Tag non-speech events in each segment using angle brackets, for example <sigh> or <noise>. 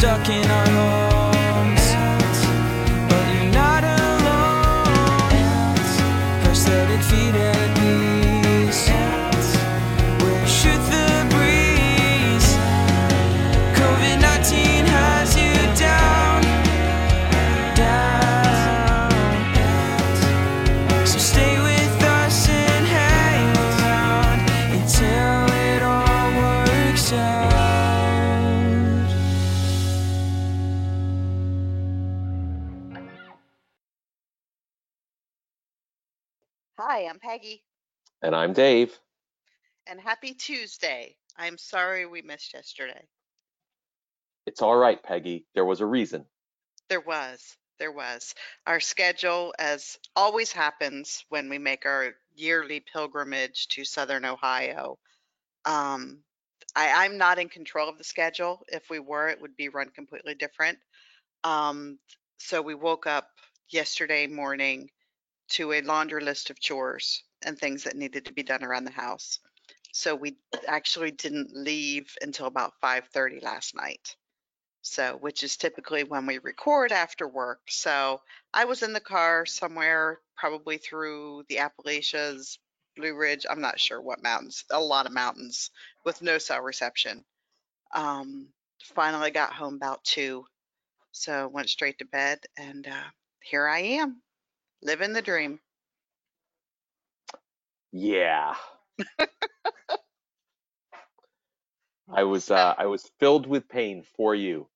stuck in our homes. Hi, I'm Peggy, And I'm Dave. and happy Tuesday. I'm sorry we missed yesterday. It's all right, Peggy. There was a reason. There was, there was. Our schedule, as always happens when we make our yearly pilgrimage to Southern Ohio. Um, I, I'm not in control of the schedule. If we were, it would be run completely different. Um, so we woke up yesterday morning to a laundry list of chores and things that needed to be done around the house. So we actually didn't leave until about 5:30 last night. So, which is typically when we record after work. So, I was in the car somewhere probably through the Appalachians, Blue Ridge, I'm not sure what mountains, a lot of mountains with no cell reception. Um, finally got home about 2. So, went straight to bed and uh, here I am, living the dream. Yeah. <laughs> I was uh, I was filled with pain for you.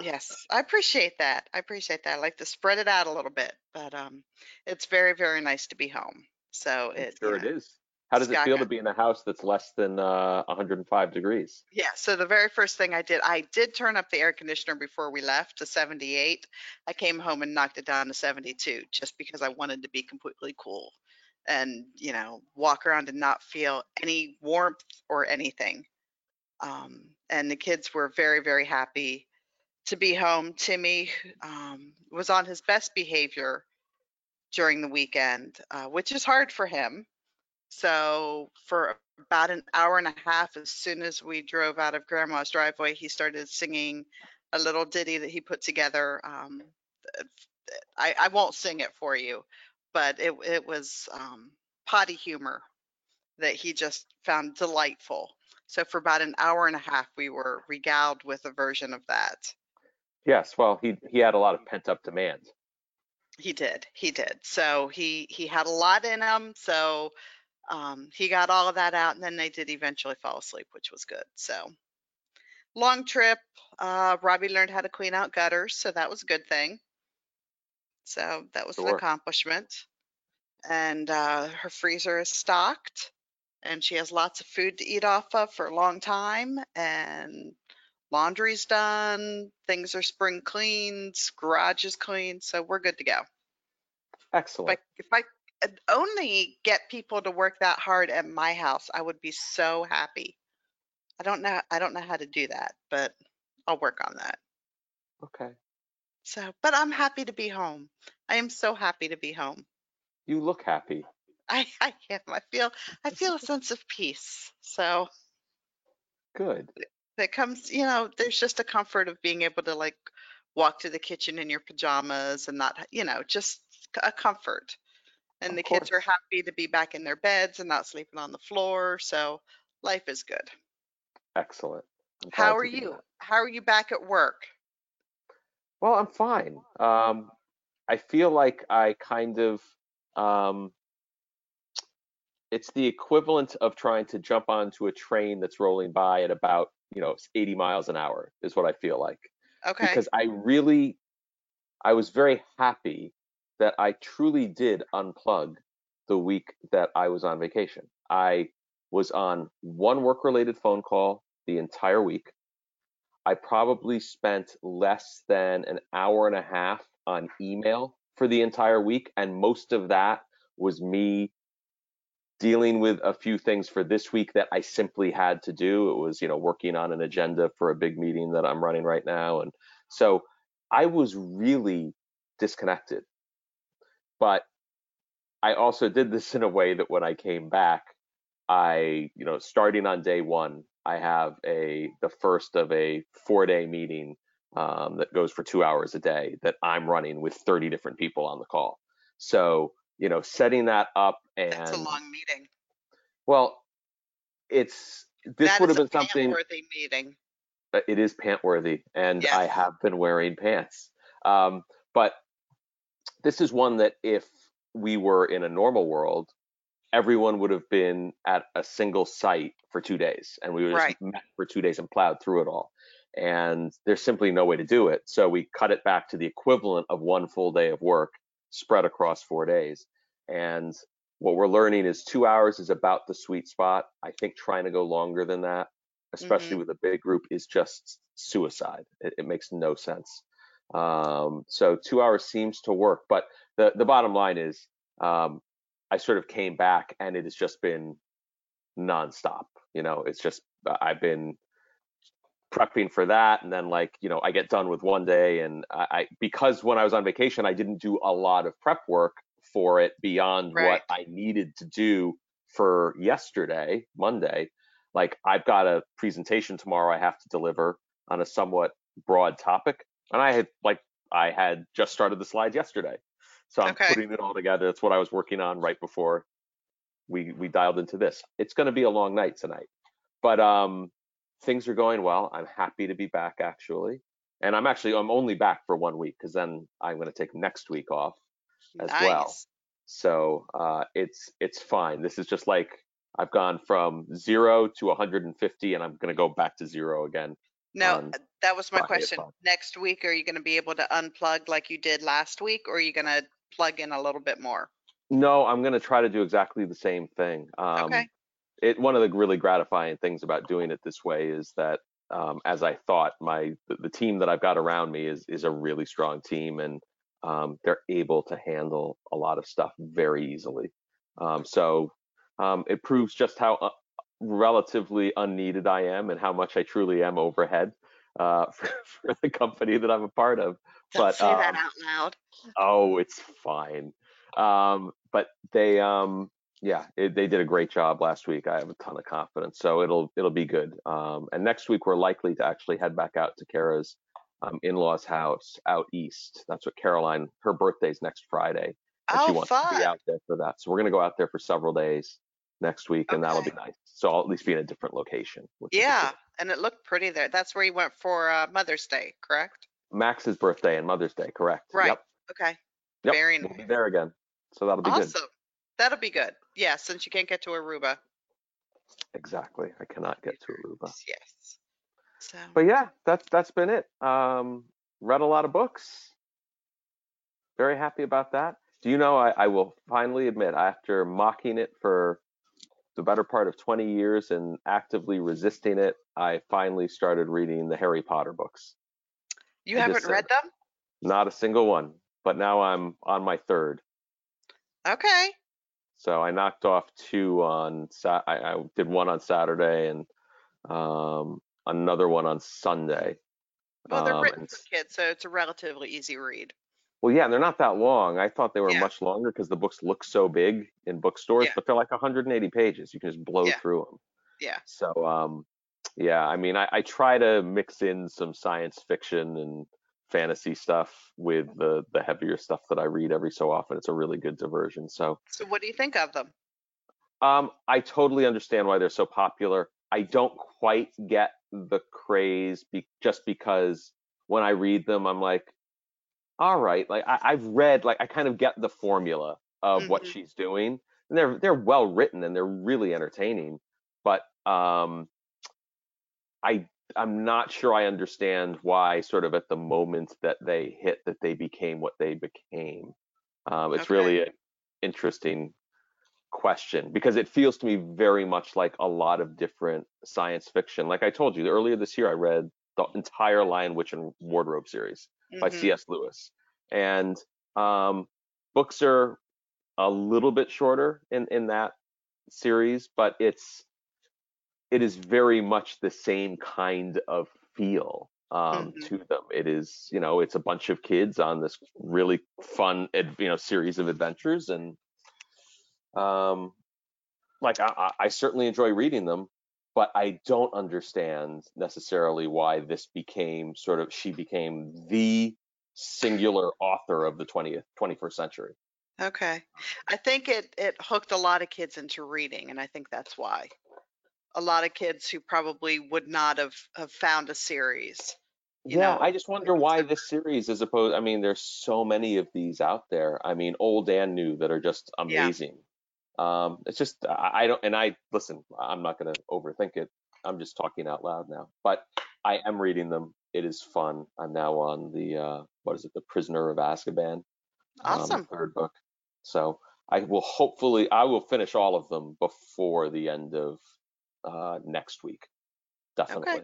Yes, I appreciate that. I appreciate that. I like to spread it out a little bit, but um, it's very, very nice to be home. So I'm it, sure you know, it is. How does it feel to be in a house that's less than uh, 105 degrees? yeah. So the very first thing I did, I did turn up the air conditioner before we left to 78. I came home and knocked it down to 72 just because I wanted to be completely cool and, you know, walk around and not feel any warmth or anything. Um, and the kids were very, very happy to be home. Timmy um, was on his best behavior during the weekend, uh, which is hard for him. So for about an hour and a half, as soon as we drove out of Grandma's driveway, he started singing a little ditty that he put together. Um, I, I won't sing it for you, but it it was um, potty humor that he just found delightful. So for about an hour and a half, we were regaled with a version of that. Yes. Well, he he had a lot of pent up demand. He did. He did. So he he had a lot in him. So um, he got all of that out, and then they did eventually fall asleep, which was good. So long trip. Uh, Robbie learned how to clean out gutters, so that was a good thing. So that was an accomplishment. And uh, her freezer is stocked, and she has lots of food to eat off of for a long time. And laundry's done. Things are spring cleaned. Garage is clean, so we're good to go. If I, Excellent. if I Uh, only get people to work that hard at my house, I would be so happy. I don't know. I don't know how to do that, but I'll work on that. Okay. So, but I'm happy to be home. I am so happy to be home. You look happy. I, I am. I feel, I feel a sense of peace. So Good. that comes, you know, there's just a comfort of being able to like walk to the kitchen in your pajamas and not, you know, just a comfort. And the kids are happy to be back in their beds and not sleeping on the floor. So life is good. Excellent. How are you? How are you back at work? Well, I'm fine. Um, I feel like I kind of um, it's the equivalent of trying to jump onto a train that's rolling by at about you know 80 miles an hour is what I feel like Okay. because I really I was very happy that I truly did unplug the week that I was on vacation. I was on one work related phone call the entire week. I probably spent less than an hour and a half on email for the entire week, and most of that was me dealing with a few things for this week that I simply had to do. It was, you know, working on an agenda for a big meeting that I'm running right now. And so I was really disconnected. But I also did this in a way that when I came back, I, you know, starting on day one, I have a the first of a four day meeting um, that goes for two hours a day that I'm running with 30 different people on the call. So, you know, setting that up and That's a long meeting. well, it's this That would have been something It's a pant-worthy meeting. uh, it is pant worthy and I have been wearing pants. Um, but this is one that if we were in a normal world, everyone would have been at a single site for two days and we would have Right. just met for two days and plowed through it all. And there's simply no way to do it. So we cut it back to the equivalent of one full day of work spread across four days. And what we're learning is two hours is about the sweet spot. I think trying to go longer than that, especially mm-hmm. with a big group, is just suicide. It, it makes no sense. Um, so two hours seems to work. But the, the bottom line is um, I sort of came back and it has just been nonstop. You know, it's just I've been prepping for that, and then like you know I get done with one day, and I, I because when I was on vacation I didn't do a lot of prep work for it beyond Right. what I needed to do for yesterday, Monday. Like I've got a presentation tomorrow I have to deliver on a somewhat broad topic, and I had like I had just started the slides yesterday. So I'm Okay. putting it all together. That's what I was working on right before we we dialed into this. It's going to be a long night tonight, but um, things are going well. I'm happy to be back actually, and I'm actually I'm only back for one week because then I'm going to take next week off as well. Nice. So uh, it's it's fine. This is just like I've gone from zero to 150, and I'm going to go back to zero again. Now, on that was my question. Next week, are you going to be able to unplug like you did last week, or are you going to plug in a little bit more? No, I'm going to try to do exactly the same thing. Um, Okay. it one of the really gratifying things about doing it this way is that um, as I thought, my the, the team that I've got around me is is a really strong team, and um, they're able to handle a lot of stuff very easily. Um, so um, it proves just how uh, relatively unneeded I am, and how much I truly am overhead uh, <laughs> for, for the company that I'm a part of. Don't But say that um, out loud. Oh, it's fine. Um, but they, um, yeah, it, they did a great job last week. I have a ton of confidence, so it'll it'll be good. Um, and next week we're likely to actually head back out to Kara's um, in-laws' house out east. That's what Caroline. Her birthday's next Friday, and she Oh, wants to be out there for that. So we're gonna go out there for several days next week, and that'll be nice. So I'll at least be in a different location. Yeah, and it looked pretty there. That's where you went for uh, Mother's Day, correct? Max's birthday and Mother's Day, correct? Right. Yep. Okay. Yep. Very nice. We'll be there again. So that'll be good. Awesome. That'll be good. Yeah, since you can't get to Aruba. Exactly. I cannot get to Aruba. Yes. So But yeah, that's that's been it. Um, read a lot of books. Very happy about that. Do you know? I, I will finally admit, after mocking it for the better part of 20 years and actively resisting it, I finally started reading the Harry Potter books. you I haven't read them? Not a single one, but now I'm on my third. Okay. So I knocked off two on I, I did one on Saturday and um, another one on Sunday. Well, they're Um, written for kids, so it's a relatively easy read. Well, yeah, and they're not that long. I thought they were Yeah. much longer because the books look so big in bookstores, Yeah. but they're like 180 pages. You can just blow Yeah. through them. Yeah. So, um, yeah, I mean, I, I try to mix in some science fiction and fantasy stuff with the the heavier stuff that I read every so often. It's a really good diversion. So, So what do you think of them? um, I totally understand why they're so popular. I don't quite get the craze be- just because when I read them, I'm like, all right, like I, I've read, like I kind of get the formula of what Mhm. she's doing, and they're they're well written and they're really entertaining. But um, I I'm not sure I understand why, sort of at the moment that they hit, that they became what they became. Um, it's Okay. really an interesting question because it feels to me very much like a lot of different science fiction. Like I told you earlier this year, I read the entire Lion, Witch, and Wardrobe series by Mhm. C.S. Lewis, and um, books are a little bit shorter in in that series, but it's it is very much the same kind of feel um, Mhm. to them. It is, you know, it's a bunch of kids on this really fun, you know, series of adventures, and um, like I, I I certainly enjoy reading them, but I don't understand necessarily why this became sort of she became the singular author of the 20th 21st century. Okay. I think it it hooked a lot of kids into reading, and I think that's why. A lot of kids who probably would not have have found a series. You yeah, know, I just wonder why this series is opposed. I mean, there's so many of these out there. I mean, old and new that are just Yeah. amazing. Um, it's just I, I don't, and I listen. I'm not going to overthink it. I'm just talking out loud now. But I am reading them. It is fun. I'm now on the uh, what is it, The Prisoner of Azkaban, um, Awesome. third book. So I will hopefully I will finish all of them before the end of uh, next week. Definitely.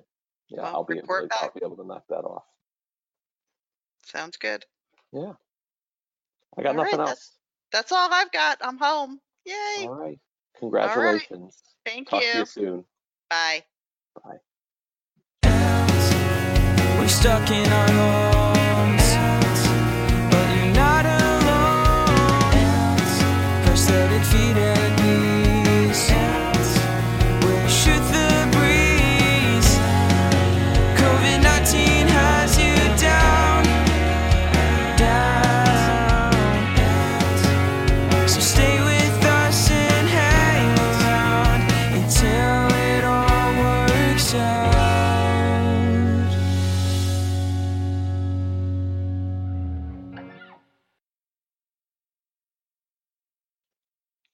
Yeah, Well, I'll be able report to, I'll be able to knock that off. Sounds good. Yeah. I got All right, nothing that's- else. That's all I've got. I'm home. Yay. All right. Congratulations. Thank you. Talk to you. you soon. Bye. Bye.